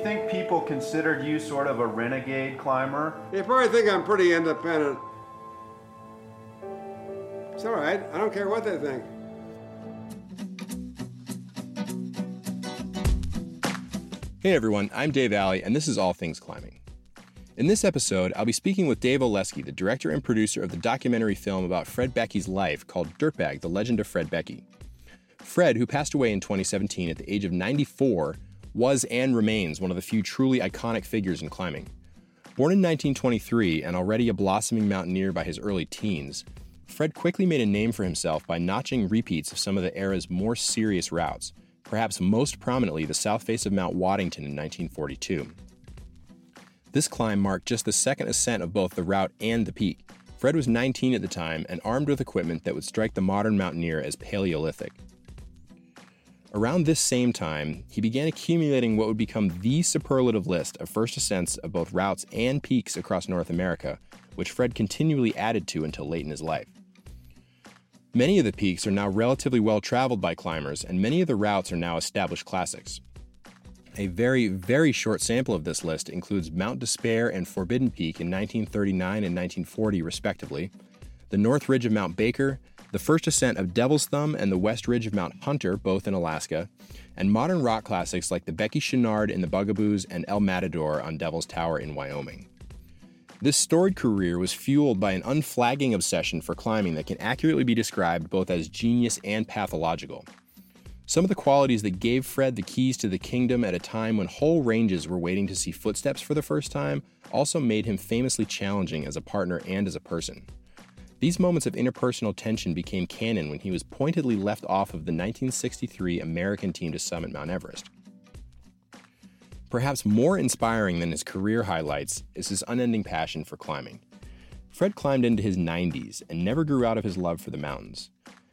you think people considered you sort of a renegade climber? They probably think I'm pretty independent. It's all right. I don't care what they think. Hey everyone, I'm Dave Alley, and this is All Things Climbing. In this episode, I'll be speaking with Dave O'Leske, the director and producer of the documentary film about Fred Beckey's life called Dirtbag The Legend of Fred Beckey. Fred, who passed away in 2017 at the age of 94, was and remains one of the few truly iconic figures in climbing. Born in 1923 and already a blossoming mountaineer by his early teens, Fred quickly made a name for himself by notching repeats of some of the era's more serious routes, perhaps most prominently the south face of Mount Waddington in 1942. This climb marked just the second ascent of both the route and the peak. Fred was 19 at the time and armed with equipment that would strike the modern mountaineer as Paleolithic. Around this same time, he began accumulating what would become the superlative list of first ascents of both routes and peaks across North America, which Fred continually added to until late in his life. Many of the peaks are now relatively well traveled by climbers, and many of the routes are now established classics. A very, very short sample of this list includes Mount Despair and Forbidden Peak in 1939 and 1940, respectively, the North Ridge of Mount Baker, the first ascent of Devil's Thumb and the West Ridge of Mount Hunter, both in Alaska, and modern rock classics like the Beckey-Chouinard in the Bugaboos and El Matador on Devil's Tower in Wyoming. This storied career was fueled by an unflagging obsession for climbing that can accurately be described both as genius and pathological. Some of the qualities that gave Fred the keys to the kingdom at a time when whole ranges were waiting to see footsteps for the first time also made him famously challenging as a partner and as a person. These moments of interpersonal tension became canon when he was pointedly left off of the 1963 American team to summit Mount Everest. Perhaps more inspiring than his career highlights is his unending passion for climbing. Fred climbed into his 90s and never grew out of his love for the mountains.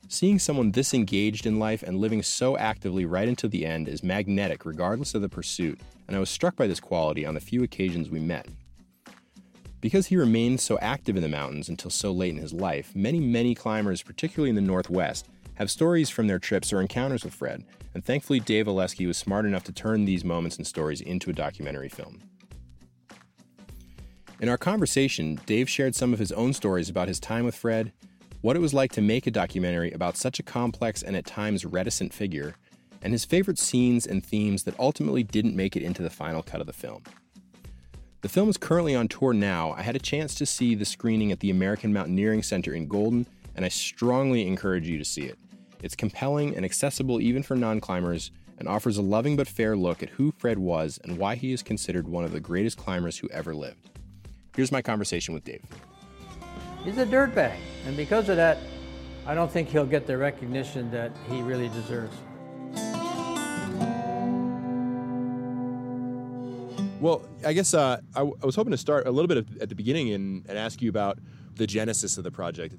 Seeing someone this engaged in life and living so actively right until the end is magnetic regardless of the pursuit, and I was struck by this quality on the few occasions we met. Because he remained so active in the mountains until so late in his life, many, many climbers, particularly in the Northwest, have stories from their trips or encounters with Fred, and thankfully Dave O'Leske was smart enough to turn these moments and stories into a documentary film. In our conversation, Dave shared some of his own stories about his time with Fred, what it was like to make a documentary about such a complex and at times reticent figure, and his favorite scenes and themes that ultimately didn't make it into the final cut of the film. The film is currently on tour now. I had a chance to see the screening at the American Mountaineering Center in Golden, and I strongly encourage you to see it. It's compelling and accessible even for non climbers, and offers a loving but fair look at who Fred was and why he is considered one of the greatest climbers who ever lived. Here's my conversation with Dave. He's a dirtbag, and because of that, I don't think he'll get the recognition that he really deserves. Well, I guess uh, I, w- I was hoping to start a little bit at the beginning and, and ask you about the genesis of the project.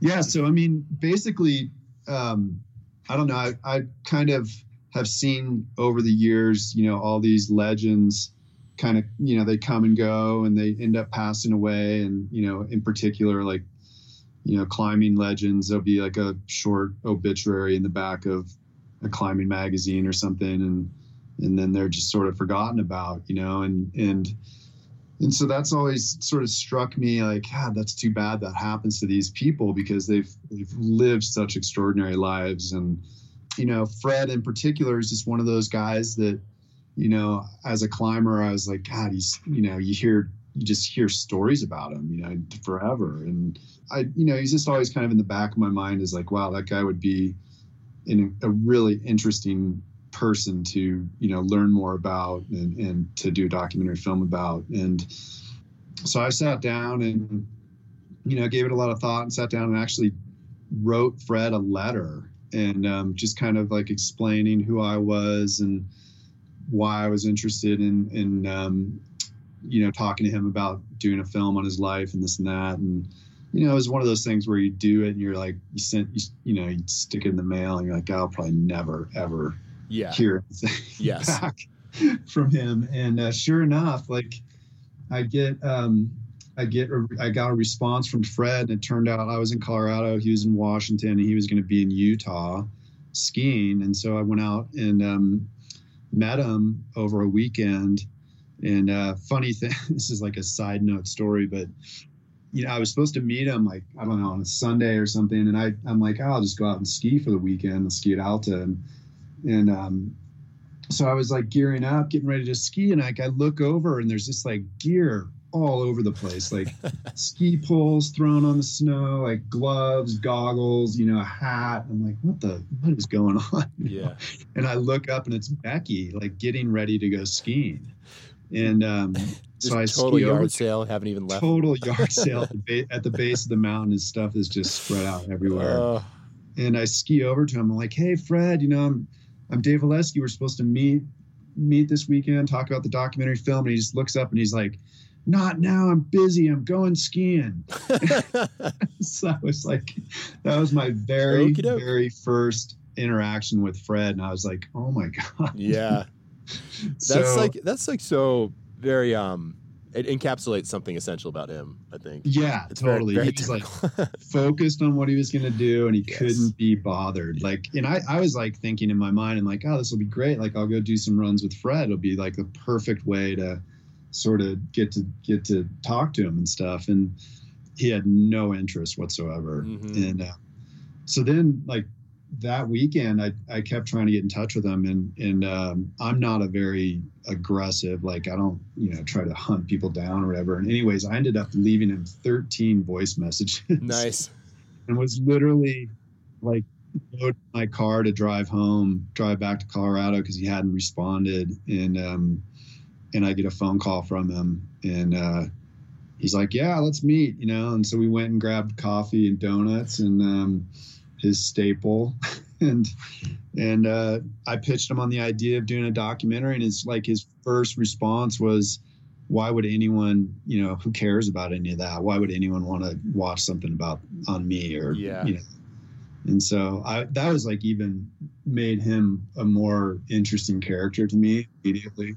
Yeah, so I mean, basically, um, I don't know. I, I kind of have seen over the years, you know, all these legends kind of you know they come and go and they end up passing away and you know in particular like you know climbing legends there'll be like a short obituary in the back of a climbing magazine or something and and then they're just sort of forgotten about you know and and and so that's always sort of struck me like god that's too bad that happens to these people because they've they've lived such extraordinary lives and you know fred in particular is just one of those guys that you know, as a climber, I was like, God, he's, you know, you hear, you just hear stories about him, you know, forever. And I, you know, he's just always kind of in the back of my mind is like, wow, that guy would be in a really interesting person to, you know, learn more about and, and to do a documentary film about. And so I sat down and, you know, gave it a lot of thought and sat down and actually wrote Fred a letter and um, just kind of like explaining who I was and, why I was interested in in um, you know talking to him about doing a film on his life and this and that and you know it was one of those things where you do it and you're like you sent you, you know you stick it in the mail and you're like I'll probably never ever yeah. anything yes. back from him and uh, sure enough like I get um, I get I got a response from Fred and it turned out I was in Colorado he was in Washington and he was going to be in Utah skiing and so I went out and um, met him over a weekend. And uh, funny thing, this is like a side note story, but you know, I was supposed to meet him like I don't know on a Sunday or something, and I I'm like, oh, I'll just go out and ski for the weekend and ski at Alta, and and um, so I was like gearing up, getting ready to ski, and like I look over and there's just like gear all over the place, like ski poles thrown on the snow, like gloves, goggles, you know, a hat. I'm like, what the what is going on? Yeah. and I look up and it's Beckey, like getting ready to go skiing, and um, so I total ski yard over sale. Haven't even left. total yard sale at the, at the base of the mountain. and stuff is just spread out everywhere. Oh, and I ski over to him. I'm like, "Hey, Fred, you know, I'm I'm Dave O'Leske. We're supposed to meet meet this weekend, talk about the documentary film." And he just looks up and he's like, "Not now. I'm busy. I'm going skiing." so I was like, that was my very Okey doke. very first interaction with Fred, and I was like, "Oh my god." yeah. That's So- like that's like so very um. It encapsulates something essential about him. I think. Yeah, It's totally. very he was like focused on what he was going to do and he Yes. couldn't be bothered like and I, I was like thinking in my mind i'm like oh this will be great like i'll go do some runs with fred it'll be like the perfect way to sort of get to get to talk to him and stuff and he had no interest whatsoever Mhm. and uh, so then like that weekend I, I kept trying to get in touch with him and and um, i'm not a very aggressive like i don't you know try to hunt people down or whatever. And anyways i ended up leaving him 13 voice messages. Nice. and was literally like loaded my car to drive home, drive back to Colorado because he hadn't responded, and um, and I get a phone call from him, and uh, he's like, "Yeah, let's meet," you know, and so we went and grabbed coffee and donuts and um, his staple, and and uh, I pitched him on the idea of doing a documentary, and his like his first response was. Why would anyone, you know, who cares about any of that? Why would anyone want to watch something about on me or, Yeah. you know? And so I, that was like even made him a more interesting character to me immediately.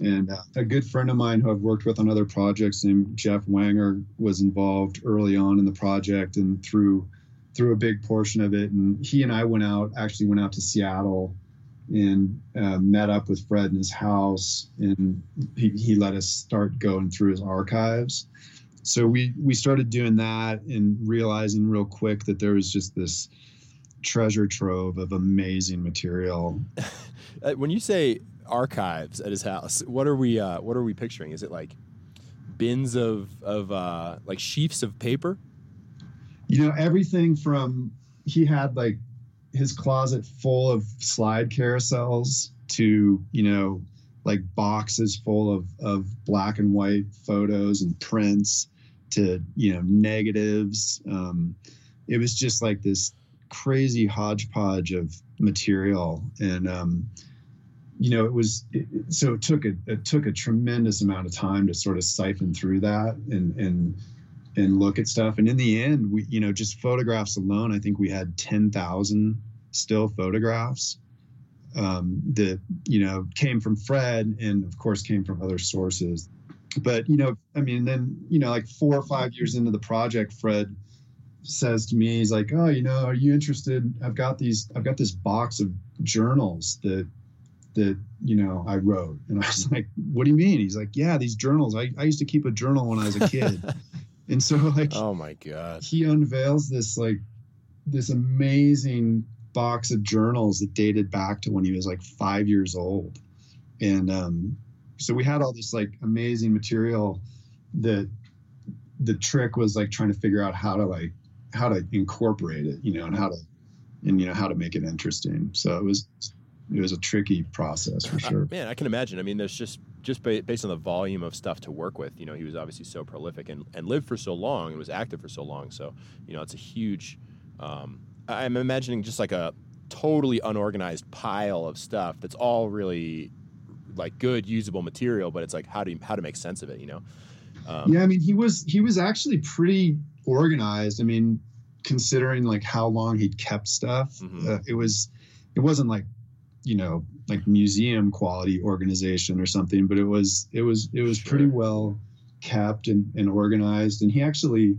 And uh, a good friend of mine who I've worked with on other projects named Jeff Wanger was involved early on in the project and through through a big portion of it. And he and I went out, actually went out to Seattle and uh, met up with Fred in his house, and he, he let us start going through his archives. So we we started doing that and realizing real quick that there was just this treasure trove of amazing material. Uh, when you say archives at his house, what are we uh, what are we picturing? Is it like bins of of uh, like sheafs of paper? You know, everything from he had like his closet full of slide carousels to, you know, like boxes full of, of black and white photos and prints to, you know, negatives. Um, it was just like this crazy hodgepodge of material. And, um, you know, it was it, so it took a it took a tremendous amount of time to sort of siphon through that and and and look at stuff. And in the end, we you know just photographs alone, I think we had ten thousand still photographs um, that you know came from Fred and of course came from other sources. But you know, I mean, then you know, like four or five years into the project, Fred says to me, he's like, "Oh, you know, are you interested? I've got these. I've got this box of journals that that you know I wrote." And I was like, "What do you mean?" He's like, "Yeah, these journals. I, I used to keep a journal when I was a kid." and so like Oh my god! he unveils this like this amazing box of journals that dated back to when he was like five years old and um, so we had all this like amazing material that the trick was like trying to figure out how to like how to incorporate it you know and how to and you know how to make it interesting so it was it was a tricky process for sure man, I can imagine. I mean, there's just just ba- based on the volume of stuff to work with. You know, he was obviously so prolific and, and lived for so long and was active for so long. So, you know, it's a huge. Um, I'm imagining just like a totally unorganized pile of stuff that's all really like good usable material, but it's like how do you, how to make sense of it. You know. Um, yeah i mean he was he was actually pretty organized i mean considering like how long he'd kept stuff Mhm. uh, it was it wasn't like you know like museum quality organization or something but it was it was it was pretty well kept and, and organized and he actually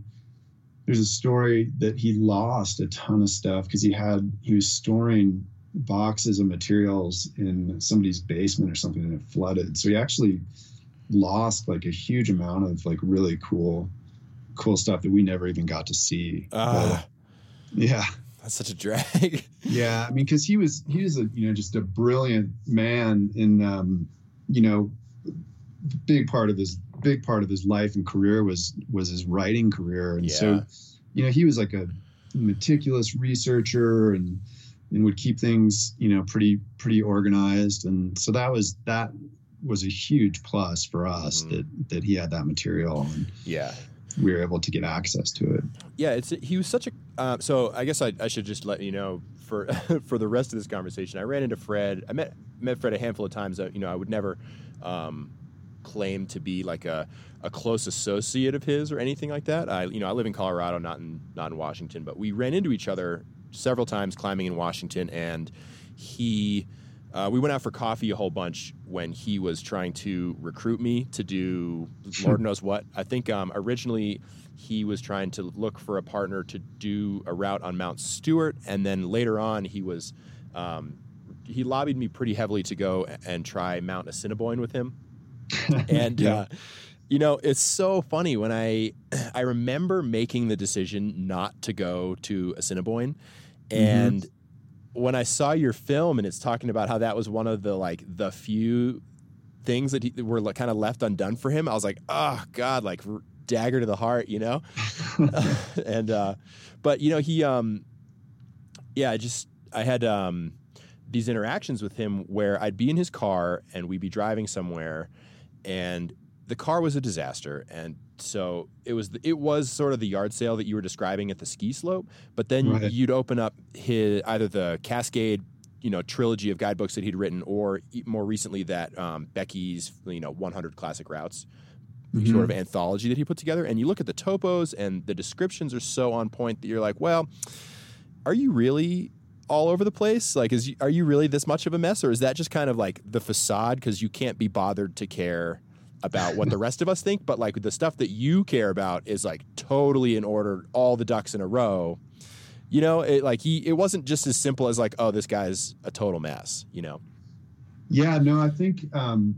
there's a story that he lost a ton of stuff because he had he was storing boxes of materials in somebody's basement or something and it flooded. So he actually lost like a huge amount of like really cool, cool stuff that we never even got to see. Ah. But, yeah. That's such a drag. Yeah, I mean, because he was he was a you know just a brilliant man, and um, you know, big part of his big part of his life and career was was his writing career, and Yeah. so you know he was like a meticulous researcher and and would keep things you know pretty pretty organized, and so that was that was a huge plus for us Mhm. that that he had that material and yeah. we were able to get access to it. Yeah, it's he was such a. Uh, so I guess I, I should just let you know for for the rest of this conversation. I ran into Fred. I met met Fred a handful of times. You know, I would never um, claim to be like a, a close associate of his or anything like that. I you know I live in Colorado, not in not in Washington, but we ran into each other several times climbing in Washington, and he. Uh, we went out for coffee a whole bunch when he was trying to recruit me to do Lord knows what. I think um, originally he was trying to look for a partner to do a route on Mount Stuart, and then later on he was um, he lobbied me pretty heavily to go and try Mount Assiniboine with him. And Yeah. uh, you know, it's so funny when I I remember making the decision not to go to Assiniboine, and when I saw your film and it's talking about how that was one of the like the few things that, he, that were like, kind of left undone for him, I was like, oh God, like r- dagger to the heart, you know. and uh, but you know he um, yeah, I just I had um these interactions with him where I'd be in his car and we'd be driving somewhere, and the car was a disaster and so it was it was sort of the yard sale that you were describing at the ski slope but then Right. you'd open up his either the cascade you know trilogy of guidebooks that he'd written or more recently that um, beckey's you know 100 classic routes Mhm. sort of anthology that he put together and you look at the topos and the descriptions are so on point that you're like well are you really all over the place like is you, are you really this much of a mess or is that just kind of like the facade because you can't be bothered to care about what the rest of us think but like the stuff that you care about is like totally in order all the ducks in a row you know it like he it wasn't just as simple as like oh this guy's a total mess you know Yeah, no, I think um,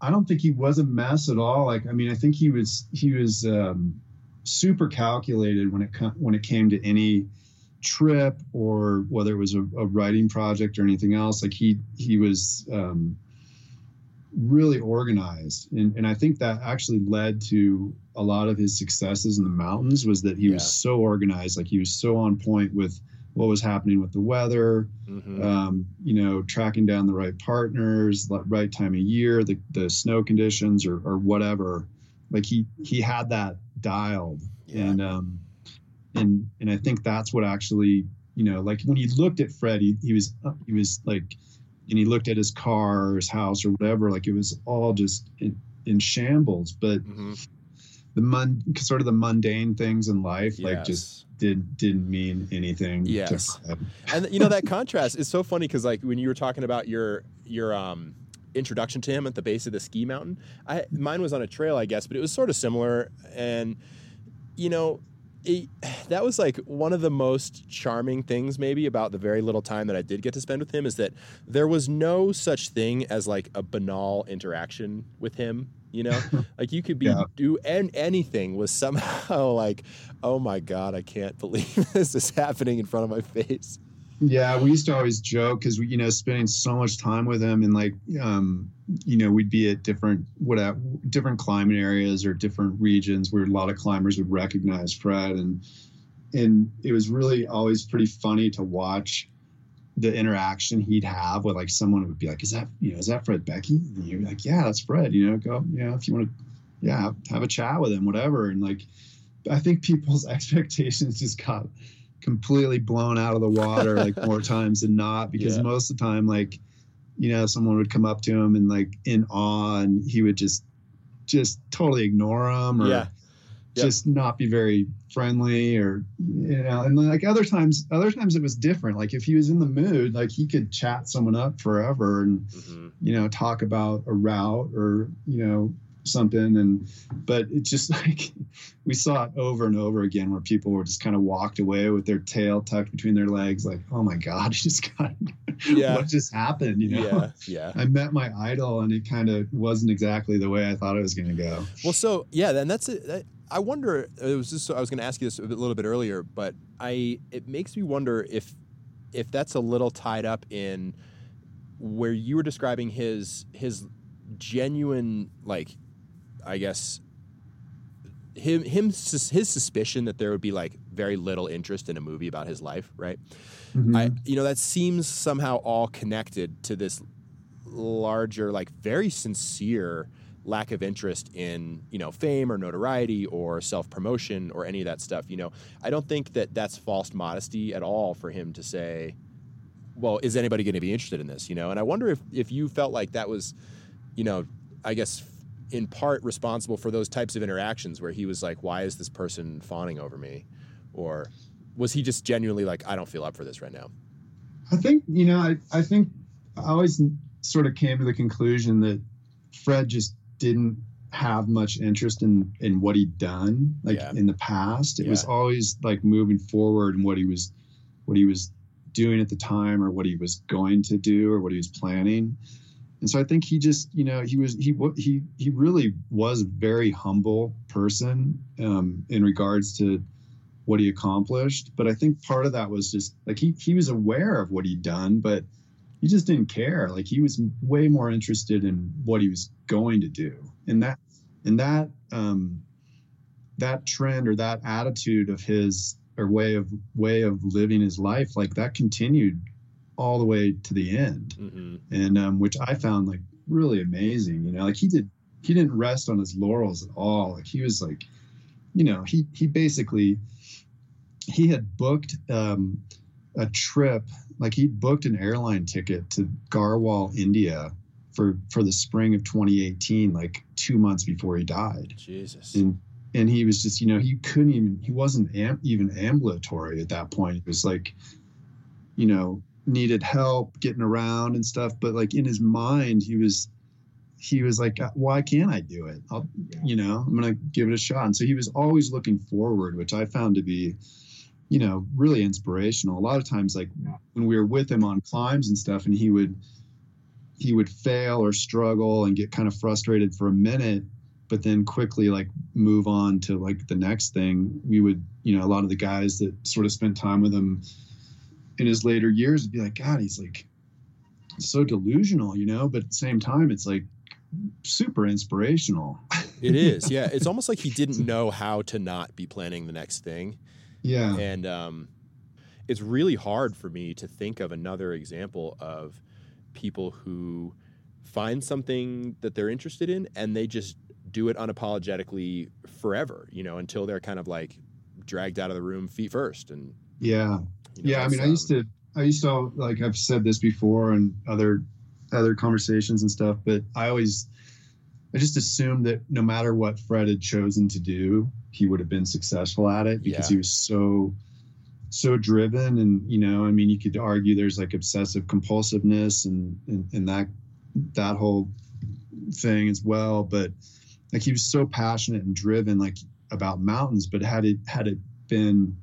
I don't think he was a mess at all. Like, I mean, I think he was he was um, super calculated when it co- when it came to any trip or whether it was a, a writing project or anything else. Like he he was um, really organized, and and I think that actually led to a lot of his successes in the mountains. Was that he Yeah. was so organized, like he was so on point with what was happening with the weather Mhm. um, you know, tracking down the right partners, the right time of year, the, the snow conditions or, or whatever. Like he, he had that dialed Yeah. and, um, and, and I think that's what actually, you know, like when you looked at Fred, he, he was, he was like, and he looked at his car or his house or whatever, like it was all just in, in shambles, but Mhm. the mun, sort of the mundane things in life, like just did, didn't mean anything. Yes. And you know that contrast is so funny because like when you were talking about your your um introduction to him at the base of the ski mountain i mine was on a trail i guess but it was sort of similar and you know it, that was like one of the most charming things maybe about the very little time that i did get to spend with him is that there was no such thing as like a banal interaction with him you know like you could be Yeah. do and anything was somehow like oh my god i can't believe this is happening in front of my face Yeah, we used to always joke because we, you know, spending so much time with him, and like, um, you know, we'd be at different what at different climate areas or different regions where a lot of climbers would recognize Fred, and and it was really always pretty funny to watch the interaction he'd have with like someone would be like, "Is that you know, is that Fred Beckey?" And you're like, "Yeah, that's Fred." You know, go, you know, if you want to, yeah, have a chat with him, whatever, and like, I think people's expectations just got completely blown out of the water like more times than not because Yeah. most of the time like you know someone would come up to him and like in awe and he would just just totally ignore them or Yeah. Yep. just not be very friendly or you know and like other times other times it was different like if he was in the mood like he could chat someone up forever and Mhm. you know talk about a route or you know something and but it's just like we saw it over and over again where people were just kind of walked away with their tail tucked between their legs like oh my god just got Yeah. what just happened you know Yeah, yeah. i met my idol and it kind of wasn't exactly the way i thought it was going to go Well, so yeah, then that's it. I wonder. Uh, it was just I was going to ask you this a bit- little bit earlier, but I it makes me wonder if if that's a little tied up in where you were describing his his genuine like I guess him him his suspicion that there would be like very little interest in a movie about his life, right? Mm-hmm. I you know that seems somehow all connected to this larger like very sincere lack of interest in you know fame or notoriety or self promotion or any of that stuff you know? I don't think that that's false modesty at all for him to say well is anybody going to be interested in this? You know? And i wonder if if you felt like that was you know i guess in part responsible for those types of interactions where he was like why is this person fawning over me or was he just genuinely like i don't feel up for this right now I think you know. I I think I always sort of came to the conclusion that Fred just didn't have much interest in in what he'd done like Yeah. in the past. It was always like moving forward and what he was what he was doing at the time or what he was going to do or what he was planning. And so I think he just, you know, he was he he he really was a very humble person um, in regards to what he accomplished. But I think part of that was just like he he was aware of what he'd done, but he just didn't care. Like he was way more interested in what he was going to do, and that and that um, that trend or that attitude of his or way of way of living his life, like that continued all the way to the end, mm-hmm. and um, which I found like really amazing. You know, like he did he didn't rest on his laurels at all. Like he was like, you know, he he basically he had booked um, a trip, like he booked an airline ticket to Garhwal, India, for for the spring of 2018, like two months before he died, jesus and and he was just, you know, he couldn't even he wasn't am, even ambulatory at that point. It was like, you know, needed help getting around and stuff, but like in his mind, he was he was like, uh, why can't I do it? I'll, you know, I'm to give it a shot. And so he was always looking forward, which I found to be, you know, really inspirational. A lot of times, like when we were with him on climbs and stuff, and he would, he would fail or struggle and get kind of frustrated for a minute, but then quickly like move on to like the next thing. We would, you know, a lot of the guys that sort of spent time with him in his later years would be like, God, he's like so delusional, you know, but at the same time, it's like super inspirational. It is, yeah. It's almost like he didn't know how to not be planning the next thing, Yeah. and um, it's really hard for me to think of another example of people who find something that they're interested in and they just do it unapologetically forever, you know, until they're kind of like dragged out of the room feet first. And Yeah. You know, yeah. I mean, I used um, to, I used to, like I've said this before and other, other conversations and stuff, but I always, I just assumed that no matter what Fred had chosen to do, he would have been successful at it because Yeah. he was so, so driven. And, you know, I mean, you could argue there's like obsessive compulsiveness and, and, and that, that whole thing as well. But like he was so passionate and driven, like about mountains, but had it, had it been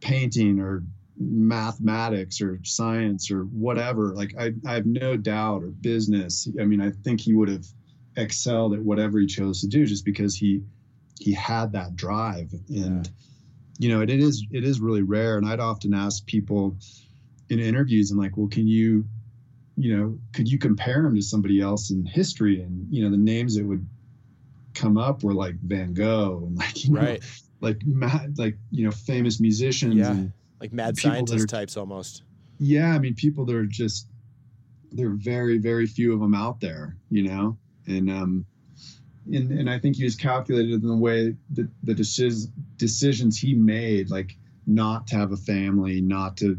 painting or mathematics or science or whatever like I, I have no doubt or business. I mean i think he would have excelled at whatever he chose to do just because he he had that drive. And you know it, it is it is really rare. And i'd often ask people in interviews i'm like well can you you know could you compare him to somebody else in history? And you know the names that would come up were like van gogh and like you know, right, like ma- like you know famous musicians Yeah. and like mad scientist are- types almost. yeah i mean people that are just there are very very few of them out there you know and um and, and i think he was calculated in the way that the decis- decisions he made like not to have a family not to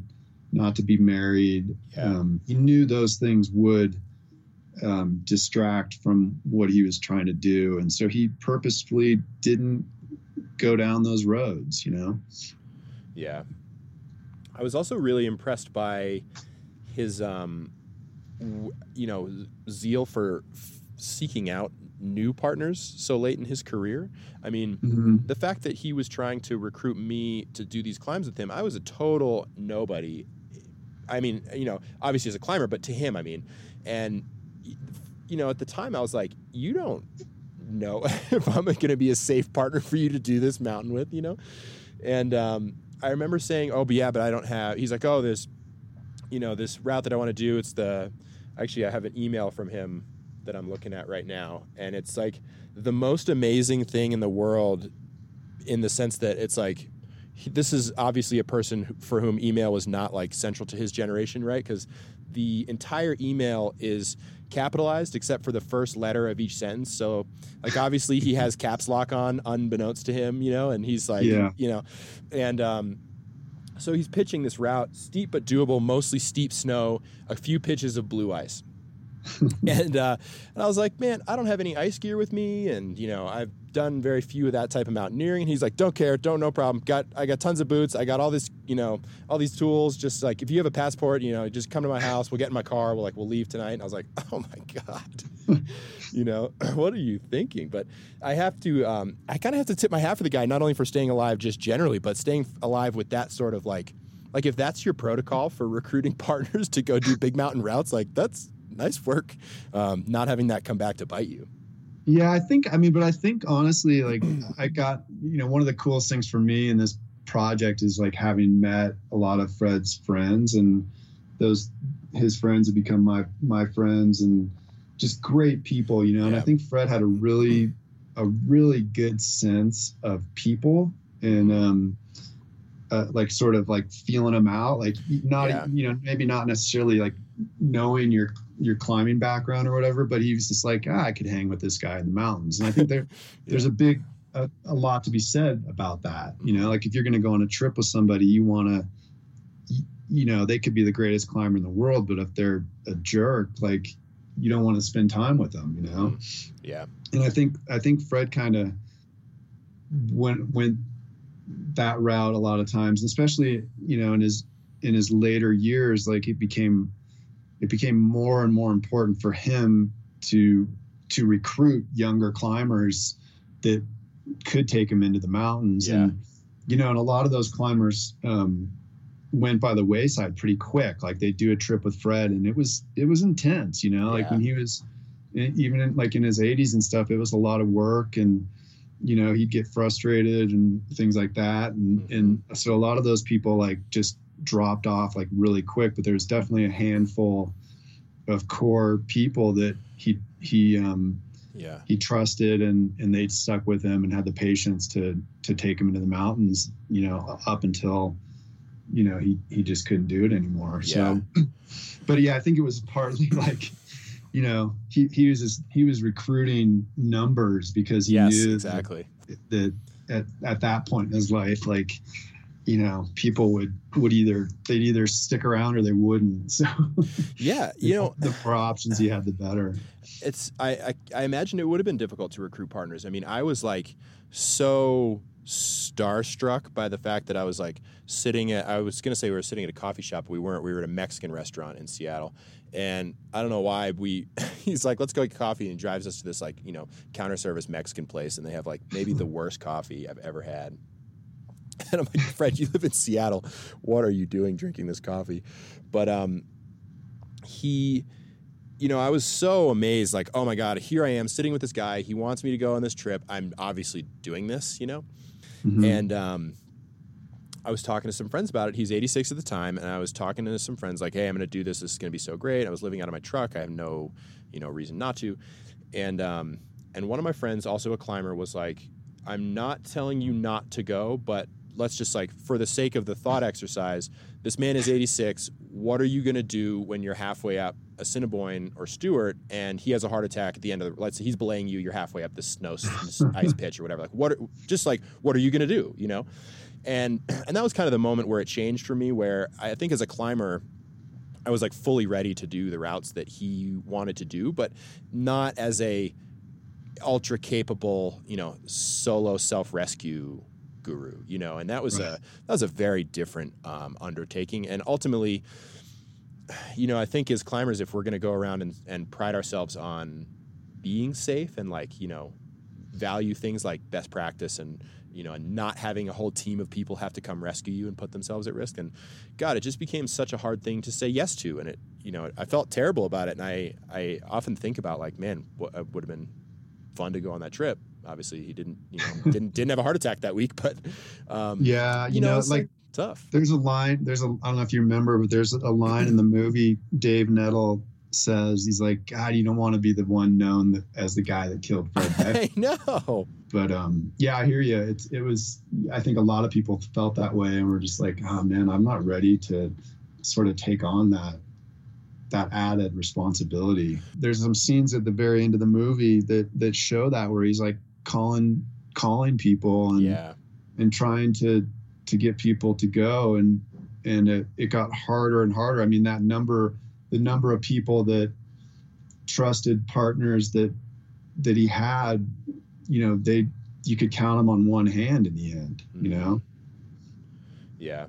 not to be married Yeah. um, he knew those things would um, distract from what he was trying to do and so he purposefully didn't go down those roads you know Yeah. I was also really impressed by his, um, w- you know, zeal for f- seeking out new partners so late in his career. I mean, Mhm. the fact that he was trying to recruit me to do these climbs with him, I was a total nobody. I mean, you know, obviously as a climber, but to him, I mean, and you know, at the time, I was like, you don't know if I'm going to be a safe partner for you to do this mountain with, you know, and um, I remember saying, oh, but yeah, but I don't have. He's like, oh, this, you know, this route that I want to do. It's the actually, I have an email from him that I'm looking at right now, and it's like the most amazing thing in the world, in the sense that it's like this is obviously a person for whom email was not like central to his generation, right? Because the entire email is capitalized except for the first letter of each sentence. So, like, obviously he has caps lock on, unbeknownst to him, you know, and he's like, Yeah. you know, and um, so he's pitching this route, steep but doable, mostly steep snow, a few pitches of blue ice. and uh, and I was like, man, I don't have any ice gear with me, and you know, I've done very few of that type of mountaineering. And he's like, don't care, don't no problem. Got I got tons of boots. I got all this, you know, all these tools. Just like if you have a passport, you know, just come to my house. We'll get in my car. We'll like we'll leave tonight. And I was like, oh my god, you know, what are you thinking? But I have to, um, I kind of have to tip my hat for the guy, not only for staying alive just generally, but staying alive with that sort of like. Like if that's your protocol for recruiting partners to go do big mountain routes, like that's nice work. Um, not having that come back to bite you. Yeah, I think I mean, but I think honestly, like I got you know one of the coolest things for me in this project is like having met a lot of Fred's friends and those his friends have become my my friends and just great people, you know. And I think Fred had a really a really good sense of people and um uh, like sort of like feeling them out, like not Yeah. you know maybe not necessarily like knowing your your climbing background or whatever, but he was just like, ah, I could hang with this guy in the mountains. And I think there there's a big a, a lot to be said about that. You know, like if you're going to go on a trip with somebody, you want to, you know, they could be the greatest climber in the world, but if they're a jerk, like you don't want to spend time with them. You know, Yeah. and I think I think Fred kind of went went that route a lot of times, especially you know in his in his later years. Like it became it became more and more important for him to to recruit younger climbers that could take him into the mountains. Yeah. and you know and a lot of those climbers um, went by the wayside pretty quick. Like they do a trip with fred and it was it was intense you know? Like when he was even in, like in his 80s and stuff it was a lot of work and you know he'd get frustrated and things like that. And Mhm. and so a lot of those people like just dropped off like really quick but there's definitely a handful of core people that he he um Yeah. he trusted and and they stuck with him and had the patience to to take him into the mountains you know up until you know he he just couldn't do it anymore so but yeah i think it was partly like you know he he was just, he was recruiting numbers because he Yes, knew that- exactly. that at, at that point in his life like you know people would would either they'd either stick around or they wouldn't so Yeah. You know, the more options you had the better it's I, I I imagine it would have been difficult to recruit partners. I mean, I was like so starstruck by the fact that I was like sitting at I was gonna say we were sitting at a coffee shop, but we weren't. We were at a Mexican restaurant in Seattle. And I don't know why we he's like, let's go get coffee and he drives us to this like, you know, counter service Mexican place and they have like maybe the worst coffee I've ever had. And I'm like, Fred, you live in Seattle. What are you doing drinking this coffee? But um he you know, I was so amazed, like, oh my God, here I am sitting with this guy. He wants me to go on this trip. I'm obviously doing this, you know? Mhm. And um, I was talking to some friends about it. He's 86 at the time, and I was talking to some friends like, "Hey, I'm going to do this. This is going to be so great." I was living out of my truck. I have no, you know, reason not to. And um, and one of my friends, also a climber, was like, "I'm not telling you not to go, but let's just like, for the sake of the thought exercise, this man is 86. What are you going to do when you're halfway up Assiniboine or Stuart, and he has a heart attack at the end of the? Let's say he's belaying you. You're halfway up this snow this ice pitch or whatever. Like, what? Are, just like, what are you going to do? You know? and and that was kind of the moment where it changed for me where i think as a climber i was like fully ready to do the routes that he wanted to do but not as a ultra capable you know solo self-rescue guru you know and that was a that was a very different um, undertaking. And ultimately you know i think as climbers if we're going to go around and, and pride ourselves on being safe and like you know value things like best practice and you know and not having a whole team of people have to come rescue you and put themselves at risk. And god it just became such a hard thing to say yes to. And it you know i felt terrible about it. And i i often think about like man what would have been fun to go on that trip obviously he didn't you know didn't didn't have a heart attack that week but um Yeah, you, know, it's like tough there's a line. There's a I don't know if you remember, but there's a line in the movie. Dave Nettle says he's like, God, you don't want to be the one known as the guy that killed Fred Beck. i know but um, yeah, I hear you. It's it was. I think a lot of people felt that way, and were just like, oh man, I'm not ready to sort of take on that that added responsibility. There's some scenes at the very end of the movie that that show that where he's like calling calling people and yeah. and trying to to get people to go. And and it, it got harder and harder. I mean that number the number of people that trusted partners that that he had you know they you could count them on one hand in the end you know? Yeah.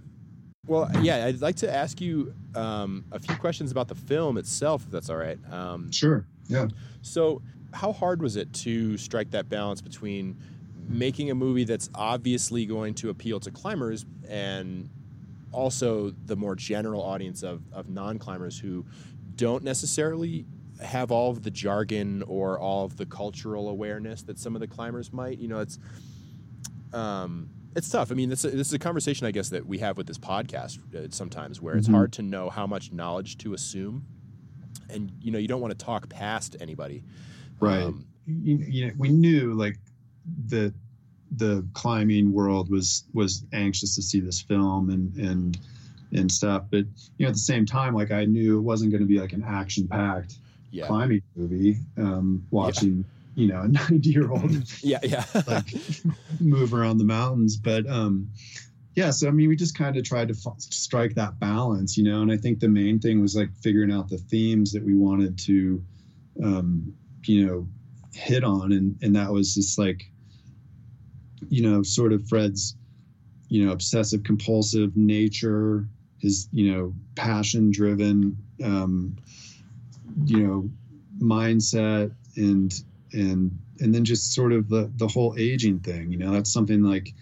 Well, yeah, I'd like to ask you um, a few questions about the film itself, if that's all right. Um, sure. Yeah. so, how hard was it to strike that balance between making a movie that's obviously going to appeal to climbers and also the more general audience of, of non climbers who don't necessarily have all of the jargon or all of the cultural awareness that some of the climbers might? You know, it's. Um, it's tough. I mean, this, this is a conversation, I guess, that we have with this podcast uh, sometimes, where it's Mhm. hard to know how much knowledge to assume, and you know, you don't want to talk past anybody. Right. Um, you, you know, we knew like that the climbing world was was anxious to see this film and and and stuff but you know at the same time like i knew it wasn't going to be like an action packed yeah, climbing movie um watching you know a 90 year old yeah, yeah. like move around the mountains but um yeah so i mean we just kind of tried to f- strike that balance you know and i think the main thing was like figuring out the themes that we wanted to um you know hit on. And and that was just like you know sort of fred's you know obsessive compulsive nature his you know passion driven um you know mindset and and and then just sort of the the whole aging thing you know that's something like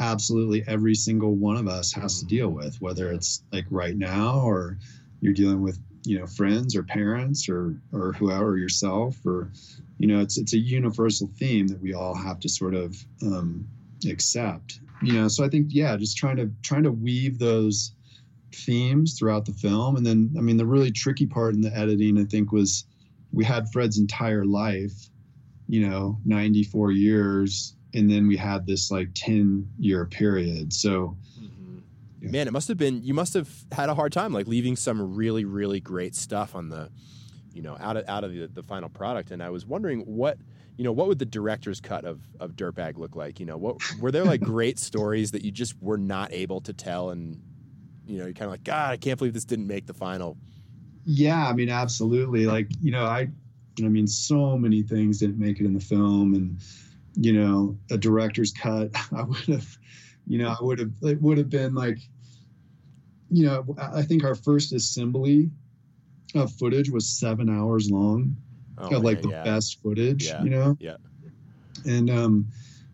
absolutely every single one of us has to deal with whether it's like right now or you're dealing with you know friends or parents or or whoever yourself or you know it's it's a universal theme that we all have to sort of um accept you know? So i think yeah just trying to trying to weave those themes throughout the film. And then i mean the really tricky part in the editing i think was we had fred's entire life you know 94 years and then we had this like 10 year period. So Yeah. Man, it must have been you must have had a hard time like leaving some really really great stuff on the you know out of out of the, the final product. And I was wondering what you know what would the director's cut of of Dirtbag look like? You know what were there like great stories that you just were not able to tell? And you know you're kind of like god I can't believe this didn't make the final. Yeah i mean absolutely. Like you know i i mean so many things didn't make it in the film. And you know a director's cut i would have you know i would have it would have been like you know i think our first assembly of footage was seven hours long. Oh, of like the yeah. best footage Yeah, you know? yeah. and um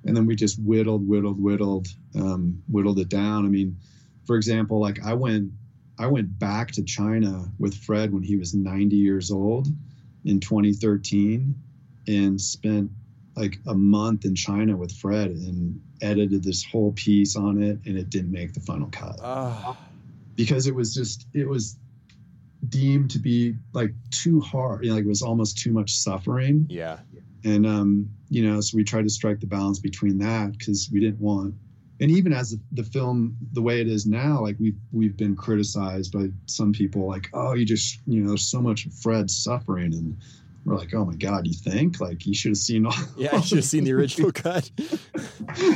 and then we just whittled whittled whittled um whittled it down. I mean for example like i went i went back to china with fred when he was 90 years old in 2013 and spent like a month in china with fred and edited this whole piece on it and it didn't make the final cut. Ah, because it was just it was deemed to be like too hard you know, like it was almost too much suffering. Yeah. And um, you know, so we tried to strike the balance between that because we didn't want, and even as the, film the way it is now, like we've we've been criticized by some people, like, oh, you just you know, there's so much Fred suffering, and we're like, oh my god, you think? Like you should have seen all. yeah I should have seen the original cut.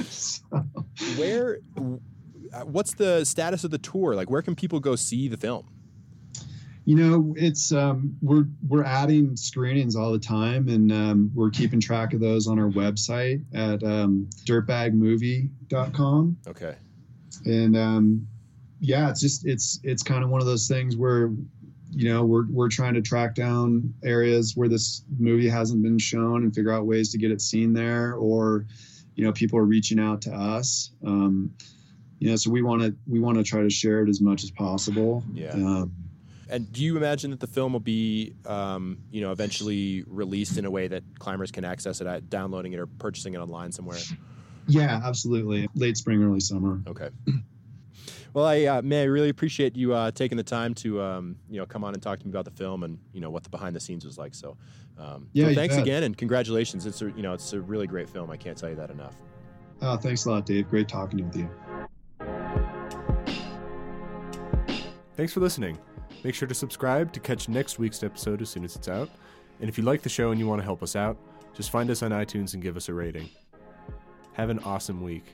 So, where what's the status of the tour like where can people go see the film you know, it's um, we're we're adding screenings all the time, and um, we're keeping track of those on our website at um, dirtbagmovie.com. okay and um, yeah, it's just it's it's kind of one of those things where you know, we're we're trying to track down areas where this movie hasn't been shown and figure out ways to get it seen there, or you know, people are reaching out to us. Um, you know, so we want to we want to try to share it as much as possible. Yeah. Um, And do you imagine that the film will be, um, you know, eventually released in a way that climbers can access it at downloading it or purchasing it online somewhere? yeah, absolutely. Late spring, early summer. Okay. Well, I uh, may I really appreciate you uh, taking the time to um, you know come on and talk to me about the film and you know what the behind the scenes was like. So, um, Yeah, so thanks again and congratulations. It's a you know it's a really great film. I can't tell you that enough. Oh, thanks a lot, Dave. Great talking with you. Thanks for listening. Make sure to subscribe to catch next week's episode as soon as it's out. And if you like the show and you want to help us out, just find us on iTunes and give us a rating. Have an awesome week.